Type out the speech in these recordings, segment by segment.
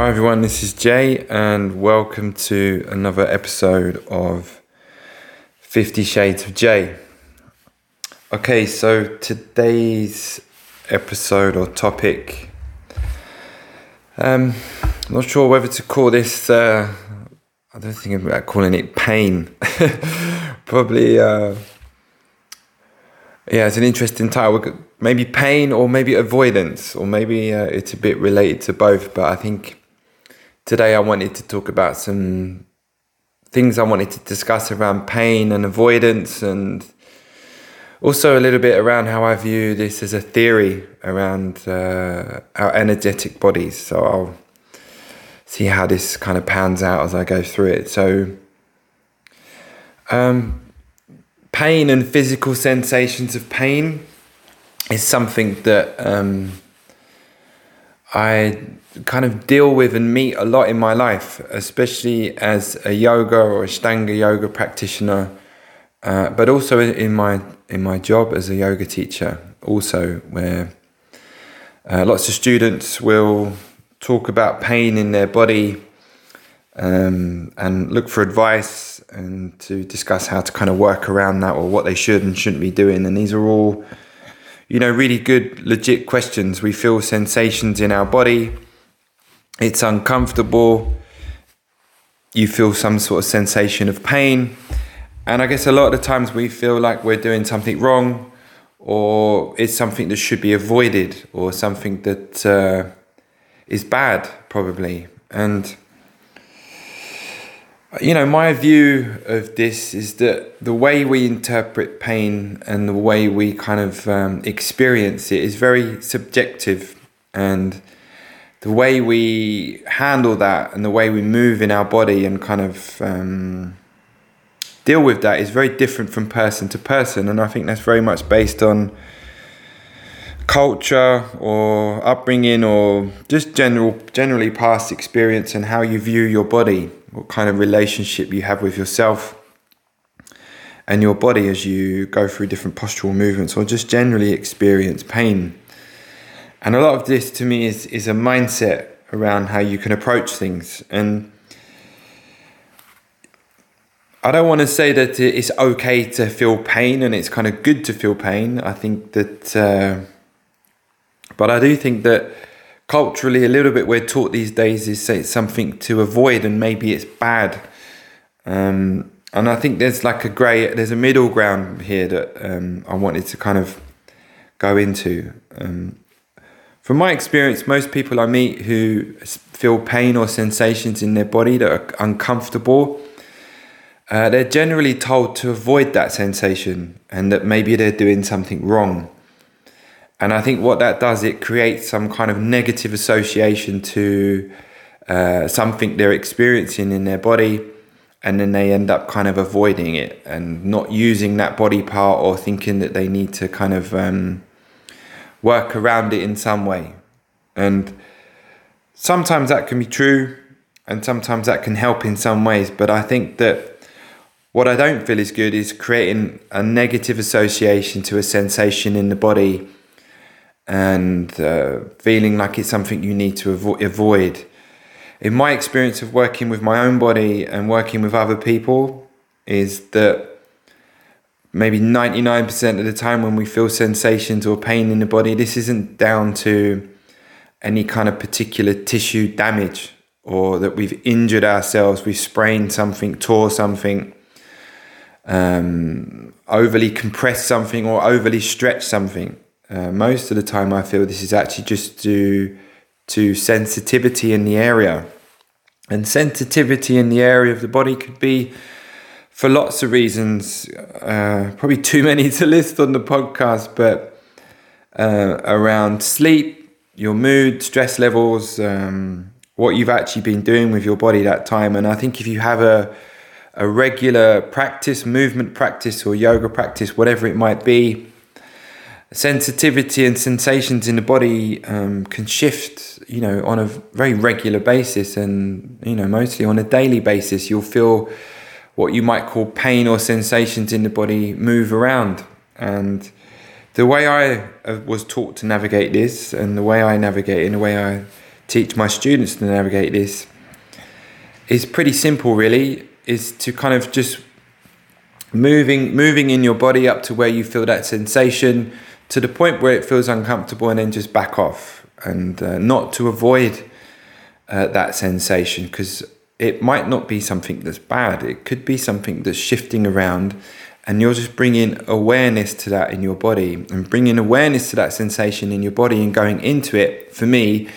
Hi everyone, this is Jay, and welcome to another episode of Fifty Shades of Jay. Okay, so today's episode or topic, um, I'm not sure whether to call this. Uh, I don't think about calling it pain. Probably, uh, yeah, it's an interesting title. Maybe pain, or maybe avoidance, or maybe uh, it's a bit related to both. But I think today I wanted to talk about some things I wanted to discuss around pain and avoidance and also a little bit around how I view this as a theory around uh, our energetic bodies. So I'll see how this kind of pans out as I go through it. So, um, pain and physical sensations of pain is something that um, I kind of deal with and meet a lot in my life, especially as a yoga or a Ashtanga yoga practitioner, uh, but also in my in my job as a yoga teacher, also where uh, lots of students will talk about pain in their body um, and look for advice and to discuss how to kind of work around that or what they should and shouldn't be doing. And these are all, you know, really good, legit questions. We feel sensations in our body it's uncomfortable, you feel some sort of sensation of pain. And I guess a lot of the times we feel like we're doing something wrong or it's something that should be avoided or something that uh, is bad, probably. And, you know, my view of this is that the way we interpret pain and the way we kind of um, experience it is very subjective and the way we handle that and the way we move in our body and kind of um, deal with that is very different from person to person. And I think that's very much based on culture or upbringing or just general generally past experience and how you view your body what kind of relationship you have with yourself and your body as you go through different postural movements or just generally experience pain and a lot of this to me is, is a mindset around how you can approach things. And I don't want to say that it's okay to feel pain and it's kind of good to feel pain. I think that, uh, but I do think that culturally, a little bit we're taught these days is say it's something to avoid and maybe it's bad. Um, and I think there's like a grey, there's a middle ground here that um, I wanted to kind of go into. Um, from my experience, most people I meet who feel pain or sensations in their body that are uncomfortable, uh, they're generally told to avoid that sensation and that maybe they're doing something wrong. And I think what that does, it creates some kind of negative association to uh, something they're experiencing in their body. And then they end up kind of avoiding it and not using that body part or thinking that they need to kind of um, work around it in some way. And sometimes that can be true and sometimes that can help in some ways. But I think that what I don't feel is good is creating a negative association to a sensation in the body and uh, feeling like it's something you need to avo- avoid. In my experience of working with my own body and working with other people, is that maybe 99% of the time when we feel sensations or pain in the body, this isn't down to any kind of particular tissue damage or that we've injured ourselves, we've sprained something, tore something, um, overly compressed something, or overly stretched something. Uh, most of the time, I feel this is actually just due to sensitivity in the area. And sensitivity in the area of the body could be for lots of reasons, uh, probably too many to list on the podcast, but uh, around sleep, your mood, stress levels, um, what you've actually been doing with your body that time. And I think if you have a, a regular practice, movement practice, or yoga practice, whatever it might be, sensitivity and sensations in the body um, can shift, you know, on a very regular basis and, you know, mostly on a daily basis. You'll feel what you might call pain or sensations in the body move around. And the way I uh, was taught to navigate this and the way I navigate and the way I teach my students to navigate this is pretty simple really is to kind of just moving moving in your body up to where you feel that sensation to the point where it feels uncomfortable and then just back off and uh, not to avoid uh, that sensation because it might not be something that's bad it could be something that's shifting around and you're just bringing awareness to that in your body and bringing awareness to that sensation in your body and going into it for me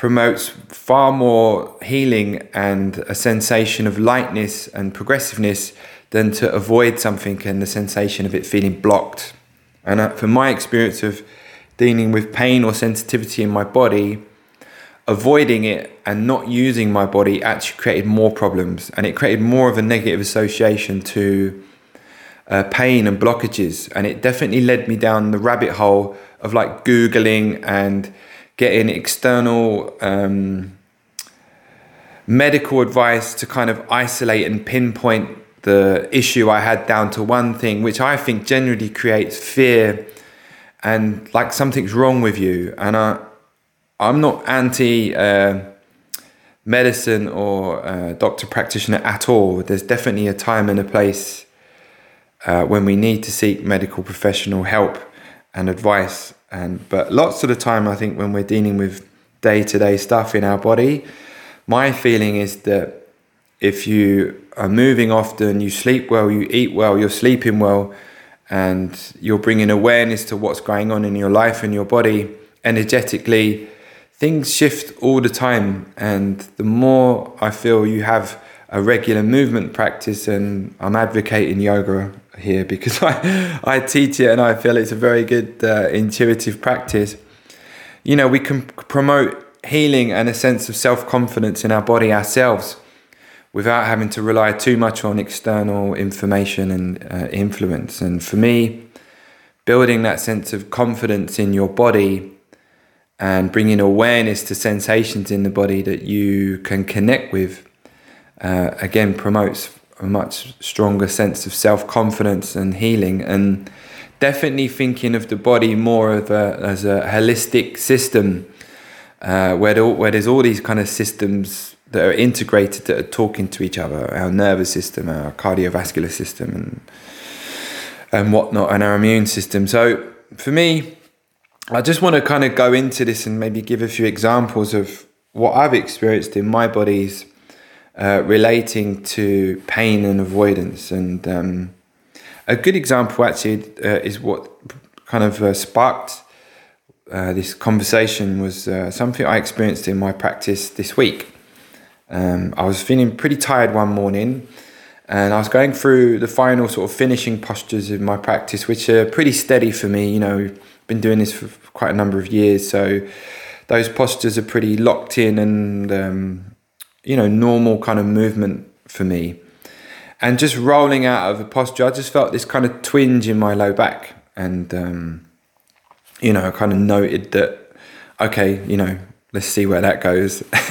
promotes far more healing and a sensation of lightness and progressiveness than to avoid something and the sensation of it feeling blocked. And uh, from my experience of dealing with pain or sensitivity in my body, avoiding it and not using my body actually created more problems and it created more of a negative association to uh, pain and blockages. And it definitely led me down the rabbit hole of like Googling and getting external um, medical advice to kind of isolate and pinpoint the issue I had down to one thing, which I think generally creates fear and like something's wrong with you. And I, I'm not anti uh, medicine or uh, doctor practitioner at all. There's definitely a time and a place uh, when we need to seek medical professional help and advice. And but lots of the time, I think when we're dealing with day to day stuff in our body, my feeling is that if you are moving often, you sleep well, you eat well, you're sleeping well, and you're bringing awareness to what's going on in your life and your body energetically, things shift all the time. And the more I feel you have a regular movement practice, and I'm advocating yoga here because I, I teach it and I feel it's a very good uh, intuitive practice. You know, we can promote healing and a sense of self confidence in our body ourselves without having to rely too much on external information and uh, influence. And for me, building that sense of confidence in your body and bringing awareness to sensations in the body that you can connect with uh, again promotes a much stronger sense of self confidence and healing. And definitely thinking of the body more of a, as a holistic system. Uh, where, where there's all these kind of systems that are integrated that are talking to each other our nervous system our cardiovascular system and and whatnot and our immune system so for me i just want to kind of go into this and maybe give a few examples of what i've experienced in my bodies uh, relating to pain and avoidance and um, a good example actually uh, is what kind of uh, sparked uh, this conversation was uh, something I experienced in my practice this week. Um, I was feeling pretty tired one morning and I was going through the final sort of finishing postures of my practice, which are pretty steady for me. You know, been doing this for quite a number of years, so those postures are pretty locked in and um, you know normal kind of movement for me. And just rolling out of a posture, I just felt this kind of twinge in my low back, and um, you know, I kind of noted that okay, you know, let's see where that goes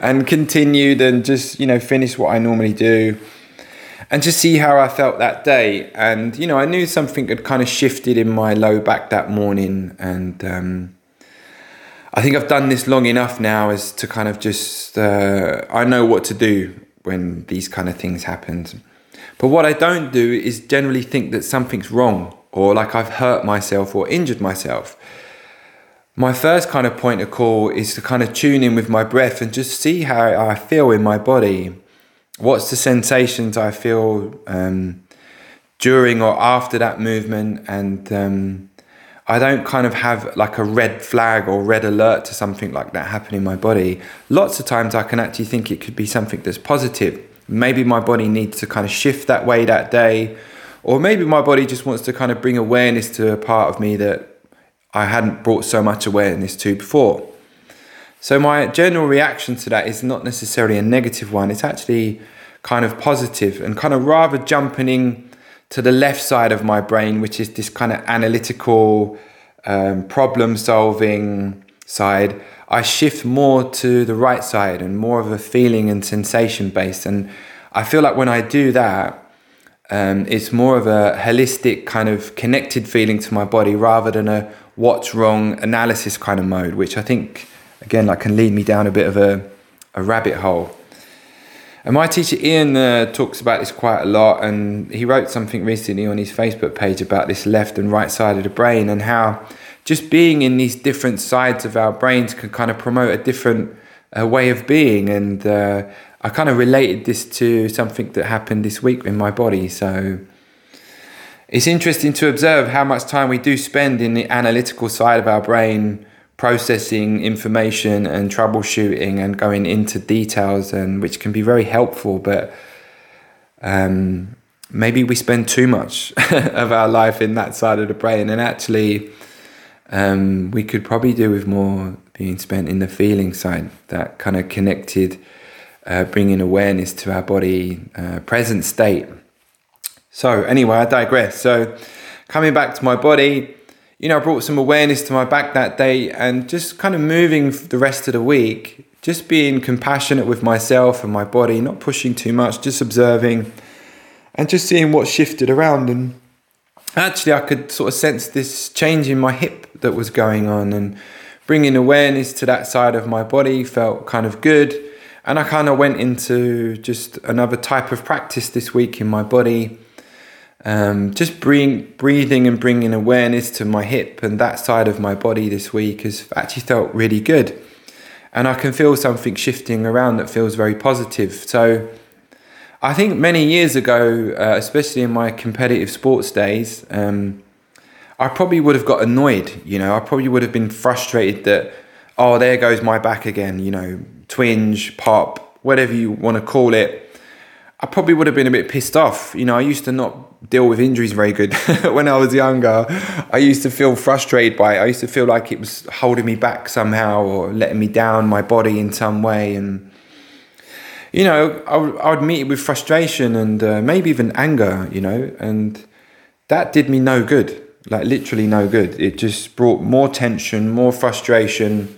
and continued and just you know finished what i normally do and just see how i felt that day. And you know i knew something had kind of shifted in my low back that morning. And um, i think i've done this long enough now as to kind of just uh, i know what to do when these kind of things happen but what i don't do is generally think that something's wrong or like i've hurt myself or injured myself. My first kind of point of call is to kind of tune in with my breath and just see how I feel in my body. What's the sensations I feel um, during or after that movement? And um, I don't kind of have like a red flag or red alert to something like that happen in my body. Lots of times I can actually think it could be something that's positive. Maybe my body needs to kind of shift that way that day. Or maybe my body just wants to kind of bring awareness to a part of me that I hadn't brought so much awareness to before. So my general reaction to that is not necessarily a negative one. It's actually kind of positive and kind of rather jumping in to the left side of my brain, which is this kind of analytical, um, problem solving side. I shift more to the right side and more of a feeling and sensation based. And I feel like when I do that, um, it's more of a holistic kind of connected feeling to my body rather than a what's wrong analysis kind of mode, which I think again, like can lead me down a bit of a, a rabbit hole. And my teacher Ian uh, talks about this quite a lot, and he wrote something recently on his Facebook page about this left and right side of the brain and how just being in these different sides of our brains can kind of promote a different uh, way of being. And uh, I kind of related this to something that happened this week in my body. So it's interesting to observe how much time we do spend in the analytical side of our brain processing information and troubleshooting and going into details and which can be very helpful but um, maybe we spend too much of our life in that side of the brain. And actually um, we could probably do with more being spent in the feeling side that kind of connected uh, bringing awareness to our body uh, present state. So anyway i digress. So coming back to my body you know, I brought some awareness to my back that day and just kind of moving the rest of the week, just being compassionate with myself and my body, not pushing too much, just observing and just seeing what shifted around. And actually, I could sort of sense this change in my hip that was going on and bringing awareness to that side of my body felt kind of good. And I kind of went into just another type of practice this week in my body um, just bring, breathing and bringing awareness to my hip and that side of my body this week has actually felt really good. And I can feel something shifting around that feels very positive. So I think many years ago, uh, especially in my competitive sports days, um, I probably would have got annoyed. You know, I probably would have been frustrated that, oh, there goes my back again, you know, twinge, pop, whatever you want to call it. I probably would have been a bit pissed off. You know, I used to not deal with injuries very good when I was younger. I used to feel frustrated by it. I used to feel like it was holding me back somehow or letting me down my body in some way. And, you know, I, would, meet it with frustration and uh, maybe even anger, you know, and that did me no good, like literally no good. It just brought more tension, more frustration.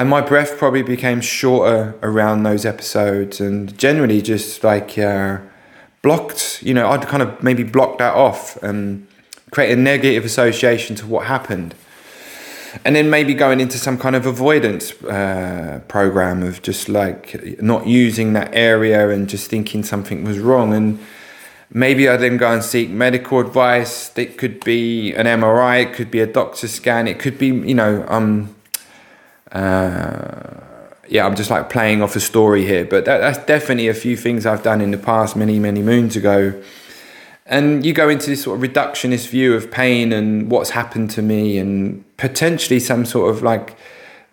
And my breath probably became shorter around those episodes and generally just like, uh, blocked, you know, I'd kind of maybe block that off and create a negative association to what happened. And then maybe going into some kind of avoidance uh, program of just like not using that area and just thinking something was wrong. And maybe I then go and seek medical advice. It could be an MRI, it could be a doctor scan, it could be, you know, um, uh, yeah, I'm just like playing off a story here, but that, that's definitely a few things I've done in the past, many, many moons ago. And you go into this sort of reductionist view of pain and what's happened to me, and potentially some sort of like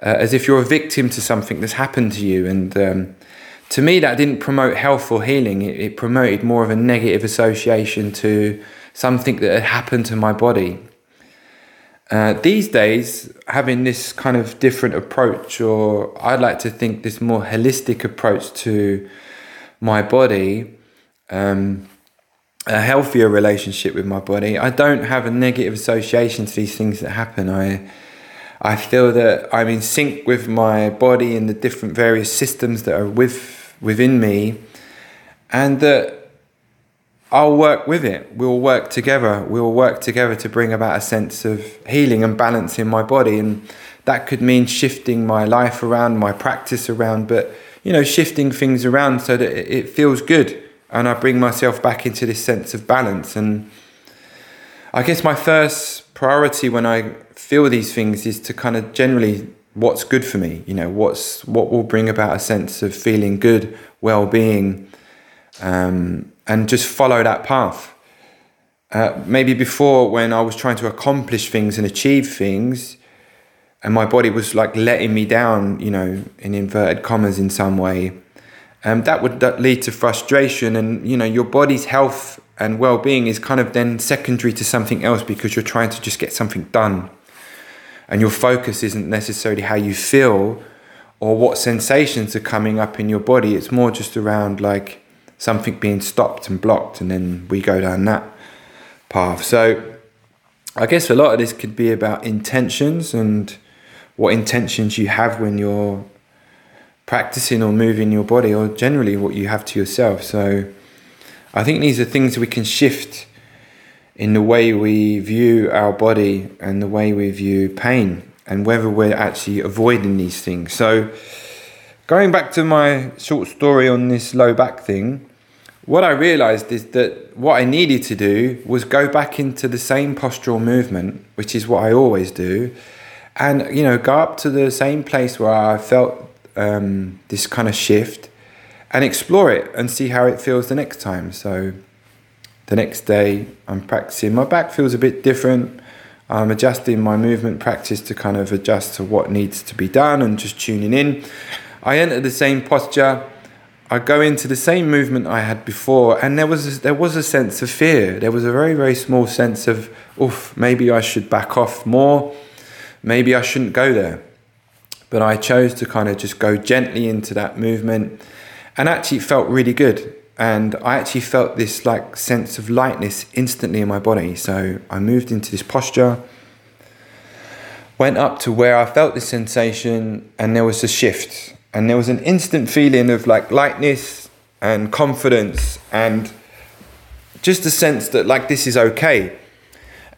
uh, as if you're a victim to something that's happened to you. And um, to me, that didn't promote health or healing, it, it promoted more of a negative association to something that had happened to my body. Uh, these days, having this kind of different approach, or I'd like to think this more holistic approach to my body, um, a healthier relationship with my body. I don't have a negative association to these things that happen. I I feel that I'm in sync with my body and the different various systems that are with within me, and that I'll work with it. We'll work together. We'll work together to bring about a sense of healing and balance in my body. And that could mean shifting my life around, my practice around, but, you know, shifting things around so that it feels good. And I bring myself back into this sense of balance. And I guess my first priority when I feel these things is to kind of generally what's good for me, you know, what's what will bring about a sense of feeling good, well being. Um, and just follow that path. Uh, maybe before, when I was trying to accomplish things and achieve things, and my body was like letting me down, you know, in inverted commas in some way, um, that would lead to frustration. And, you know, your body's health and well being is kind of then secondary to something else because you're trying to just get something done. And your focus isn't necessarily how you feel or what sensations are coming up in your body. It's more just around like, something being stopped and blocked, and then we go down that path. So I guess a lot of this could be about intentions and what intentions you have when you're practicing or moving your body, or generally what you have to yourself. So I think these are things we can shift in the way we view our body and the way we view pain. and whether we're actually avoiding these things. So, going back to my short story on this low back thing, what I realized is that what I needed to do was go back into the same postural movement, which is what I always do, and you know, go up to the same place where I felt um, this kind of shift and explore it and see how it feels the next time. So, the next day, I'm practicing. My back feels a bit different. I'm adjusting my movement practice to kind of adjust to what needs to be done and just tuning in. I enter the same posture. I go into the same movement I had before, and there was a, there was a sense of fear. There was a very very small sense of, oof, maybe I should back off more. Maybe I shouldn't go there. But I chose to kind of just go gently into that movement, and actually felt really good and I actually felt this like sense of lightness instantly in my body. So I moved into this posture, went up to where I felt this sensation, and there was a shift, and there was an instant feeling of like lightness and confidence, and just a sense that like this is okay.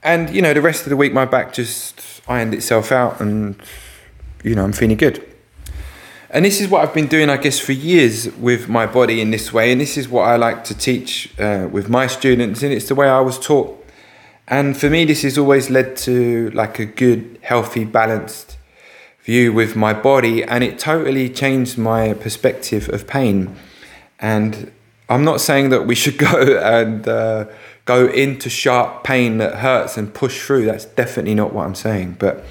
And you know, the rest of the week, my back just ironed itself out, and you know, I'm feeling good. And this is what I've been doing, I guess, for years with my body in this way. And this is what I like to teach uh, with my students. And it's the way I was taught. And for me, this has always led to like a good, healthy, balanced view with my body. And it totally changed my perspective of pain. And I'm not saying that we should go and uh, go into sharp pain that hurts and push through. That's definitely not what I'm saying. But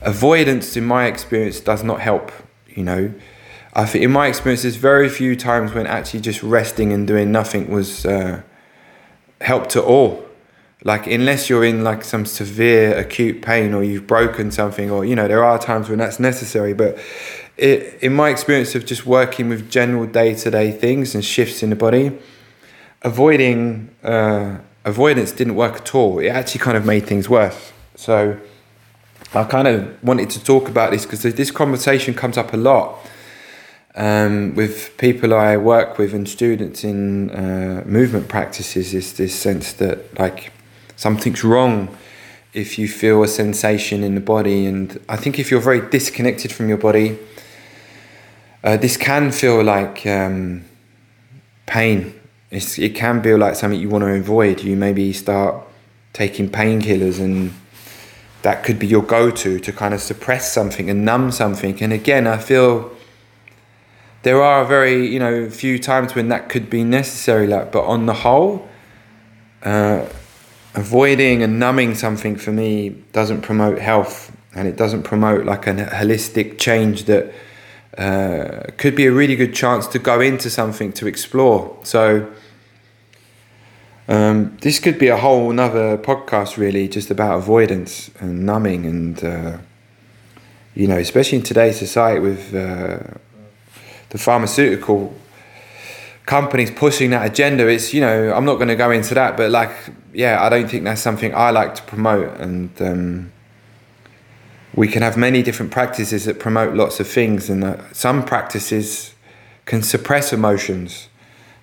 avoidance, in my experience, does not help you know, I think in my experience, there's very few times when actually just resting and doing nothing was uh, helped at all. Like unless you're in like some severe acute pain or you've broken something, or you know, there are times when that's necessary. But it, in my experience of just working with general day to day things and shifts in the body, avoiding uh, avoidance didn't work at all. It actually kind of made things worse. So I kind of wanted to talk about this because this conversation comes up a lot um, with people I work with and students in uh, movement practices. Is this sense that like something's wrong if you feel a sensation in the body, and I think if you're very disconnected from your body, uh, this can feel like um, pain. It's, it can feel like something you want to avoid. You maybe start taking painkillers and that could be your go-to to kind of suppress something and numb something and again i feel there are very you know few times when that could be necessary like but on the whole uh, avoiding and numbing something for me doesn't promote health and it doesn't promote like a holistic change that uh, could be a really good chance to go into something to explore. So um, this could be a whole another podcast, really, just about avoidance and numbing, and uh, you know, especially in today's society with uh, the pharmaceutical companies pushing that agenda. It's you know, I'm not going to go into that, but like, yeah, I don't think that's something I like to promote, and um, we can have many different practices that promote lots of things, and uh, some practices can suppress emotions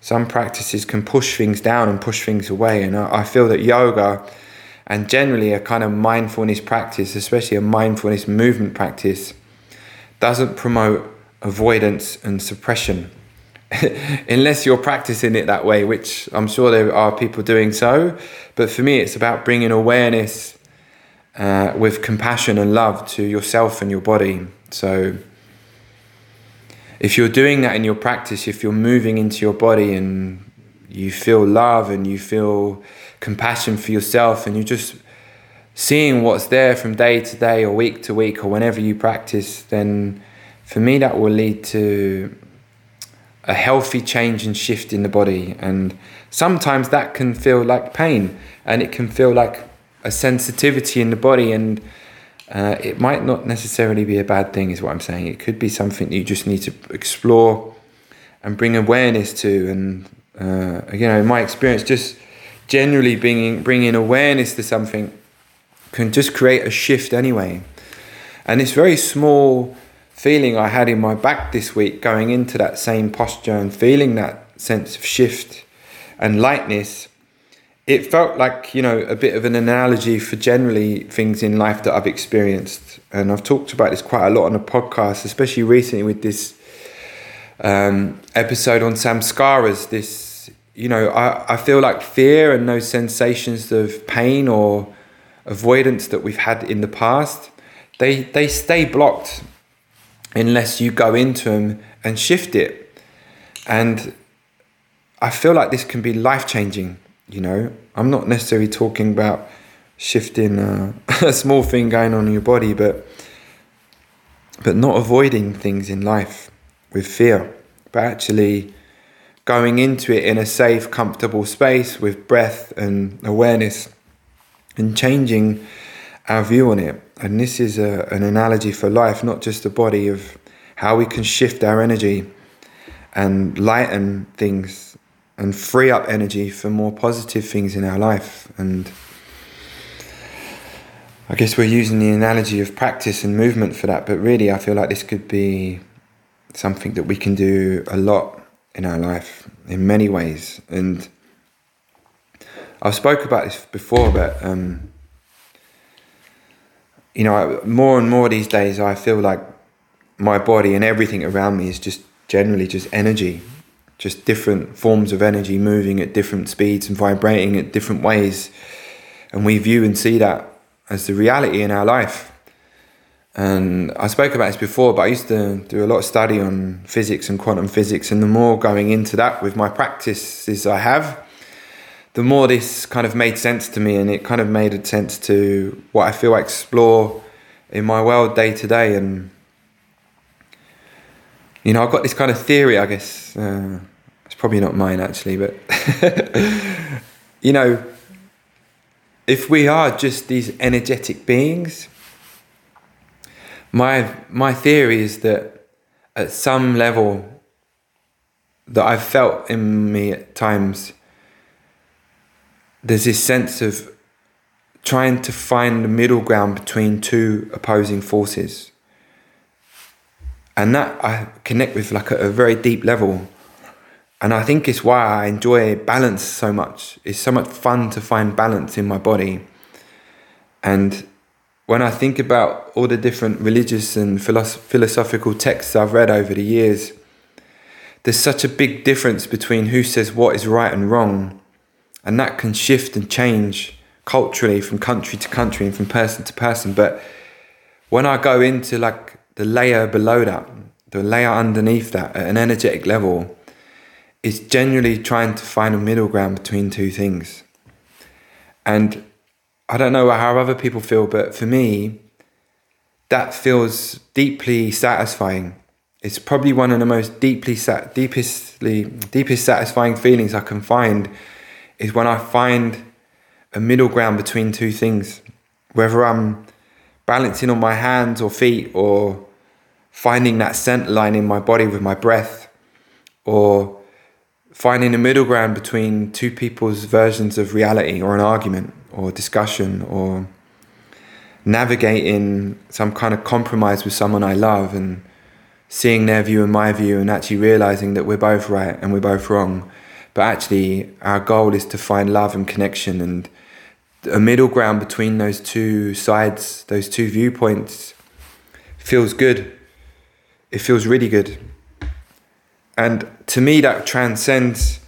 some practices can push things down and push things away. And I, I feel that yoga and generally a kind of mindfulness practice, especially a mindfulness movement practice, doesn't promote avoidance and suppression. Unless you're practicing it that way, which I'm sure there are people doing so. But for me, it's about bringing awareness uh, with compassion and love to yourself and your body. So, if you're doing that in your practice, if you're moving into your body and you feel love and you feel compassion for yourself and you're just seeing what's there from day to day or week to week or whenever you practice, then for me that will lead to a healthy change and shift in the body. And sometimes that can feel like pain and it can feel like a sensitivity in the body and uh, it might not necessarily be a bad thing, is what I'm saying. It could be something that you just need to explore and bring awareness to. And uh, you know, in my experience, just generally bringing bringing awareness to something can just create a shift anyway. And it's very small feeling I had in my back this week, going into that same posture and feeling that sense of shift and lightness it felt like you know a bit of an analogy for generally things in life that I've experienced, and I've talked about this quite a lot on the podcast, especially recently with this um, episode on samskaras. This, you know, I, I feel like fear and those sensations of pain or avoidance that we've had in the past, they they stay blocked unless you go into them and shift it. And I feel like this can be life changing. You know, I'm not necessarily talking about shifting a small thing going on in your body, but but not avoiding things in life with fear, but actually going into it in a safe, comfortable space with breath and awareness and changing our view on it. And this is a, an analogy for life, not just the body, of how we can shift our energy and lighten things and free up energy for more positive things in our life. And I guess we're using the analogy of practice and movement for that, but really, I feel like this could be something that we can do a lot in our life in many ways. And I've spoke about this before, but um, you know, more and more these days, I feel like my body and everything around me is just generally just energy, just different forms of energy moving at different speeds and vibrating at different ways, and we view and see that as the reality in our life. And I spoke about this before, but I used to do a lot of study on physics and quantum physics, and the more going into that with my practices I have, the more this kind of made sense to me and it kind of made sense to what I feel I explore in my world day to day. And, you know, I've got this kind of theory, I guess. Uh, it's probably not mine actually, but, you know, if we are just these energetic beings, my, my theory is that at some level that I've felt in me at times, there's this sense of trying to find the middle ground between two opposing forces. And that I connect with like at a very deep level. And I think it's why I enjoy balance so much. It's so much fun to find balance in my body. And when I think about all the different religious and philosoph- philosophical texts I've read over the years, there's such a big difference between who says what is right and wrong and that can shift and change culturally from country to country and from person to person. But when i go into like the layer below that the layer underneath that at an energetic level is generally trying to find a middle ground between two things. And i don't know how other people feel but for me that feels deeply satisfying. It's probably one of the most deeply deepestly deepest satisfying feelings i can find is when I find a middle ground between two things, whether I'm balancing on my hands or feet or finding that center line in my body with my breath or finding a middle ground between two people's versions of reality or an argument or discussion or navigating some kind of compromise with someone I love and seeing their view and my view and actually realizing that we're both right and we're both wrong but actually, our goal is to find love and connection and a middle ground between those two sides, those two viewpoints feels good. It feels really good. And to me, that transcends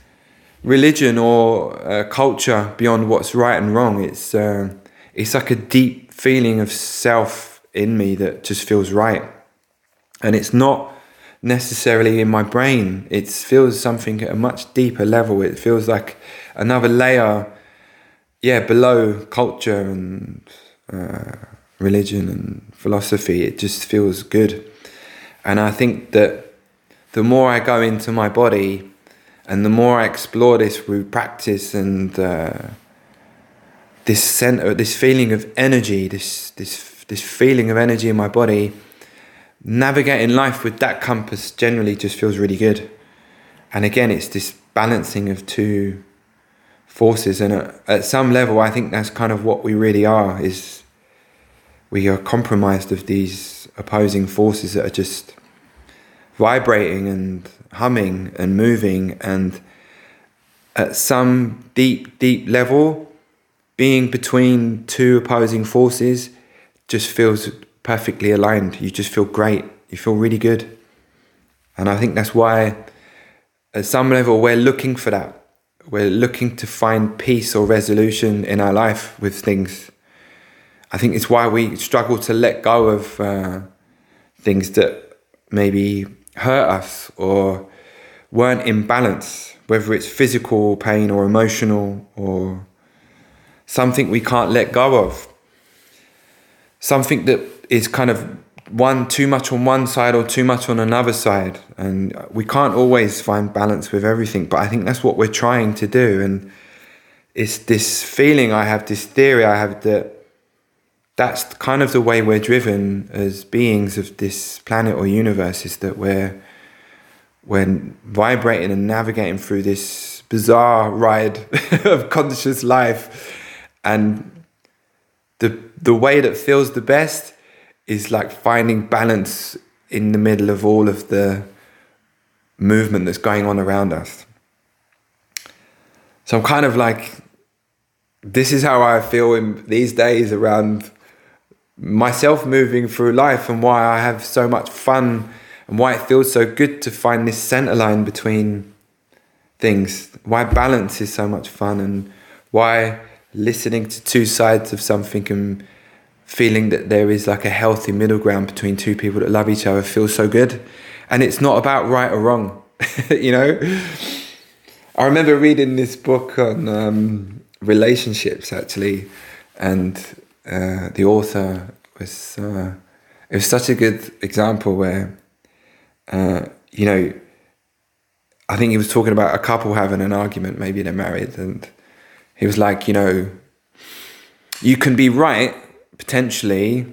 religion or uh, culture beyond what's right and wrong. It's, uh, it's like a deep feeling of self in me that just feels right. And it's not necessarily in my brain. It feels something at a much deeper level. It feels like another layer, yeah, below culture and uh, religion and philosophy. It just feels good. And I think that the more I go into my body and the more I explore this through practice and uh, this center, this feeling of energy, this this this feeling of energy in my body, navigating life with that compass generally just feels really good. And again, it's this balancing of two forces. And at, some level, I think that's kind of what we really are is we are compromised of these opposing forces that are just vibrating and humming and moving and at some deep deep level being between two opposing forces just feels perfectly aligned. You just feel great. You feel really good. And I think that's why, at some level, we're looking for that. We're looking to find peace or resolution in our life with things. I think it's why we struggle to let go of uh, things that maybe hurt us or weren't in balance, whether it's physical pain or emotional or something we can't let go of. Something that is kind of one too much on one side or too much on another side. And we can't always find balance with everything but i think that's what we're trying to do. And it's this feeling i have this theory i have that that's kind of the way we're driven as beings of this planet or universe is that we're when vibrating and navigating through this bizarre ride of conscious life. And the the way that feels the best is like finding balance in the middle of all of the movement that's going on around us. So I'm kind of like, this is how I feel in these days around myself moving through life and why I have so much fun and why it feels so good to find this center line between things, why balance is so much fun and why listening to two sides of something and feeling that there is like a healthy middle ground between two people that love each other feels so good. And it's not about right or wrong, you know? I remember reading this book on um, relationships actually, and uh, the author was, uh, it was such a good example where, uh, you know, I think he was talking about a couple having an argument, maybe they're married, and he was like, you know, you can be right potentially,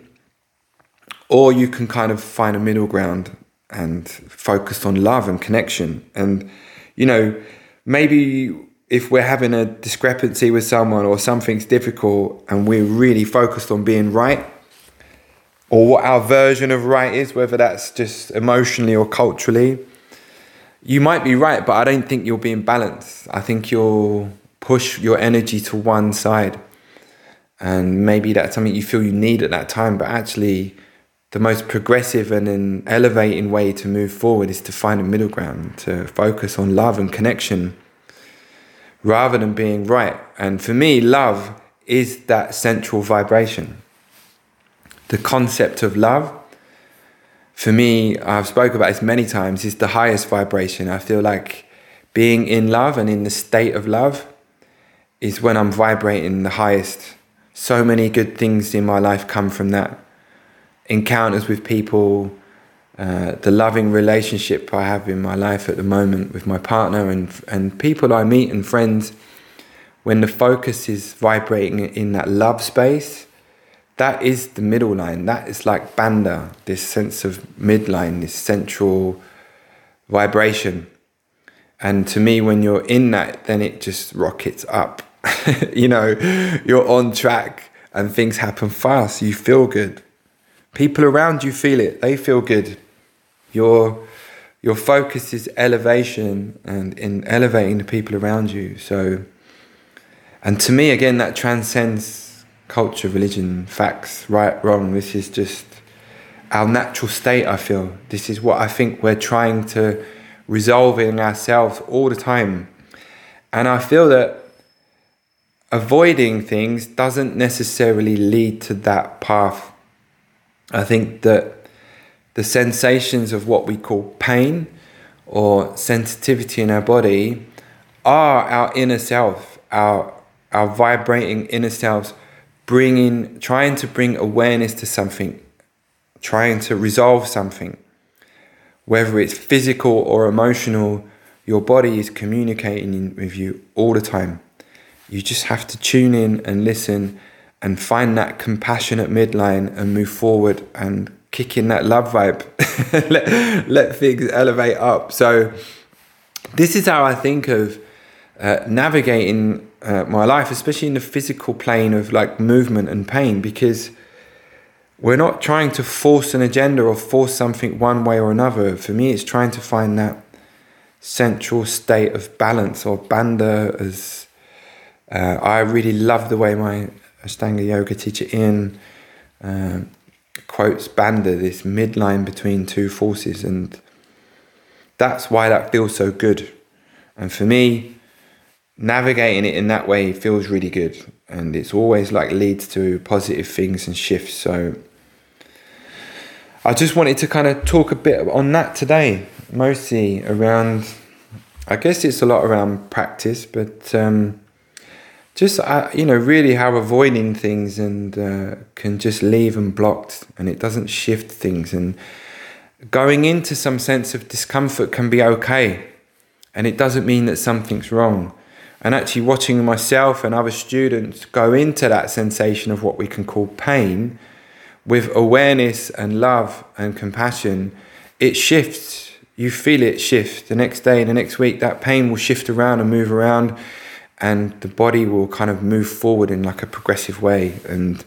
or you can kind of find a middle ground and focus on love and connection. And, you know, maybe if we're having a discrepancy with someone or something's difficult and we're really focused on being right, or what our version of right is, whether that's just emotionally or culturally, you might be right, but I don't think you'll be in balance. I think you'll push your energy to one side and maybe that's something you feel you need at that time but actually the most progressive and an elevating way to move forward is to find a middle ground to focus on love and connection rather than being right. And for me love is that central vibration. The concept of love for me i've spoke about this many times is the highest vibration. I feel like being in love and in the state of love is when i'm vibrating the highest so many good things in my life come from that. Encounters with people, uh, the loving relationship I have in my life at the moment with my partner and and people I meet and friends. When the focus is vibrating in that love space, that is the middle line. That is like bandha, this sense of midline, this central vibration. And to me, when you're in that, then it just rockets up you know, you're on track and things happen fast. You feel good. People around you feel it. They feel good. Your your focus is elevation and in elevating the people around you. So, and to me, again, that transcends culture, religion, facts, right, wrong. This is just our natural state. I feel this is what I think we're trying to resolve in ourselves all the time, and I feel that avoiding things doesn't necessarily lead to that path. I think that the sensations of what we call pain or sensitivity in our body are our inner self, our our vibrating inner selves bringing trying to bring awareness to something, trying to resolve something. Whether it's physical or emotional, your body is communicating with you all the time. You just have to tune in and listen and find that compassionate midline and move forward and kick in that love vibe. let, let things elevate up. So, this is how I think of uh, navigating uh, my life, especially in the physical plane of like movement and pain, because we're not trying to force an agenda or force something one way or another. For me, it's trying to find that central state of balance or bandha as uh, I really love the way my Ashtanga yoga teacher Ian uh, quotes Bandha, this midline between two forces, and that's why that feels so good. And for me, navigating it in that way feels really good, and it's always like leads to positive things and shifts. So I just wanted to kind of talk a bit on that today, mostly around. I guess it's a lot around practice, but. Um, just uh, you know really how avoiding things and uh, can just leave them blocked and it doesn't shift things and going into some sense of discomfort can be okay and it doesn't mean that something's wrong. And actually watching myself and other students go into that sensation of what we can call pain with awareness and love and compassion it shifts. You feel it shift. The next day the next week that pain will shift around and move around and the body will kind of move forward in like a progressive way. And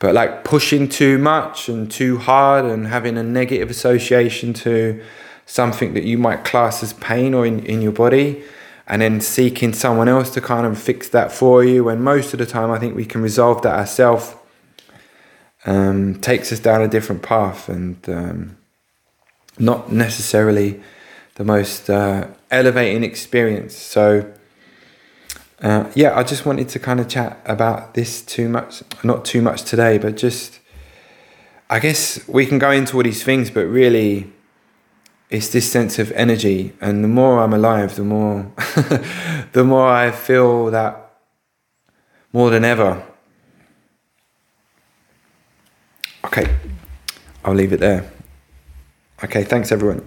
but like pushing too much and too hard and having a negative association to something that you might class as pain or in, in your body and then seeking someone else to kind of fix that for you and most of the time i think we can resolve that ourselves um, takes us down a different path and um, not necessarily the most uh, elevating experience. So uh, yeah, I just wanted to kind of chat about this too much, not too much today, but just, I guess we can go into all these things, but really, it's this sense of energy, and the more I'm alive, the more, the more I feel that more than ever. Okay, I'll leave it there. Okay, thanks everyone.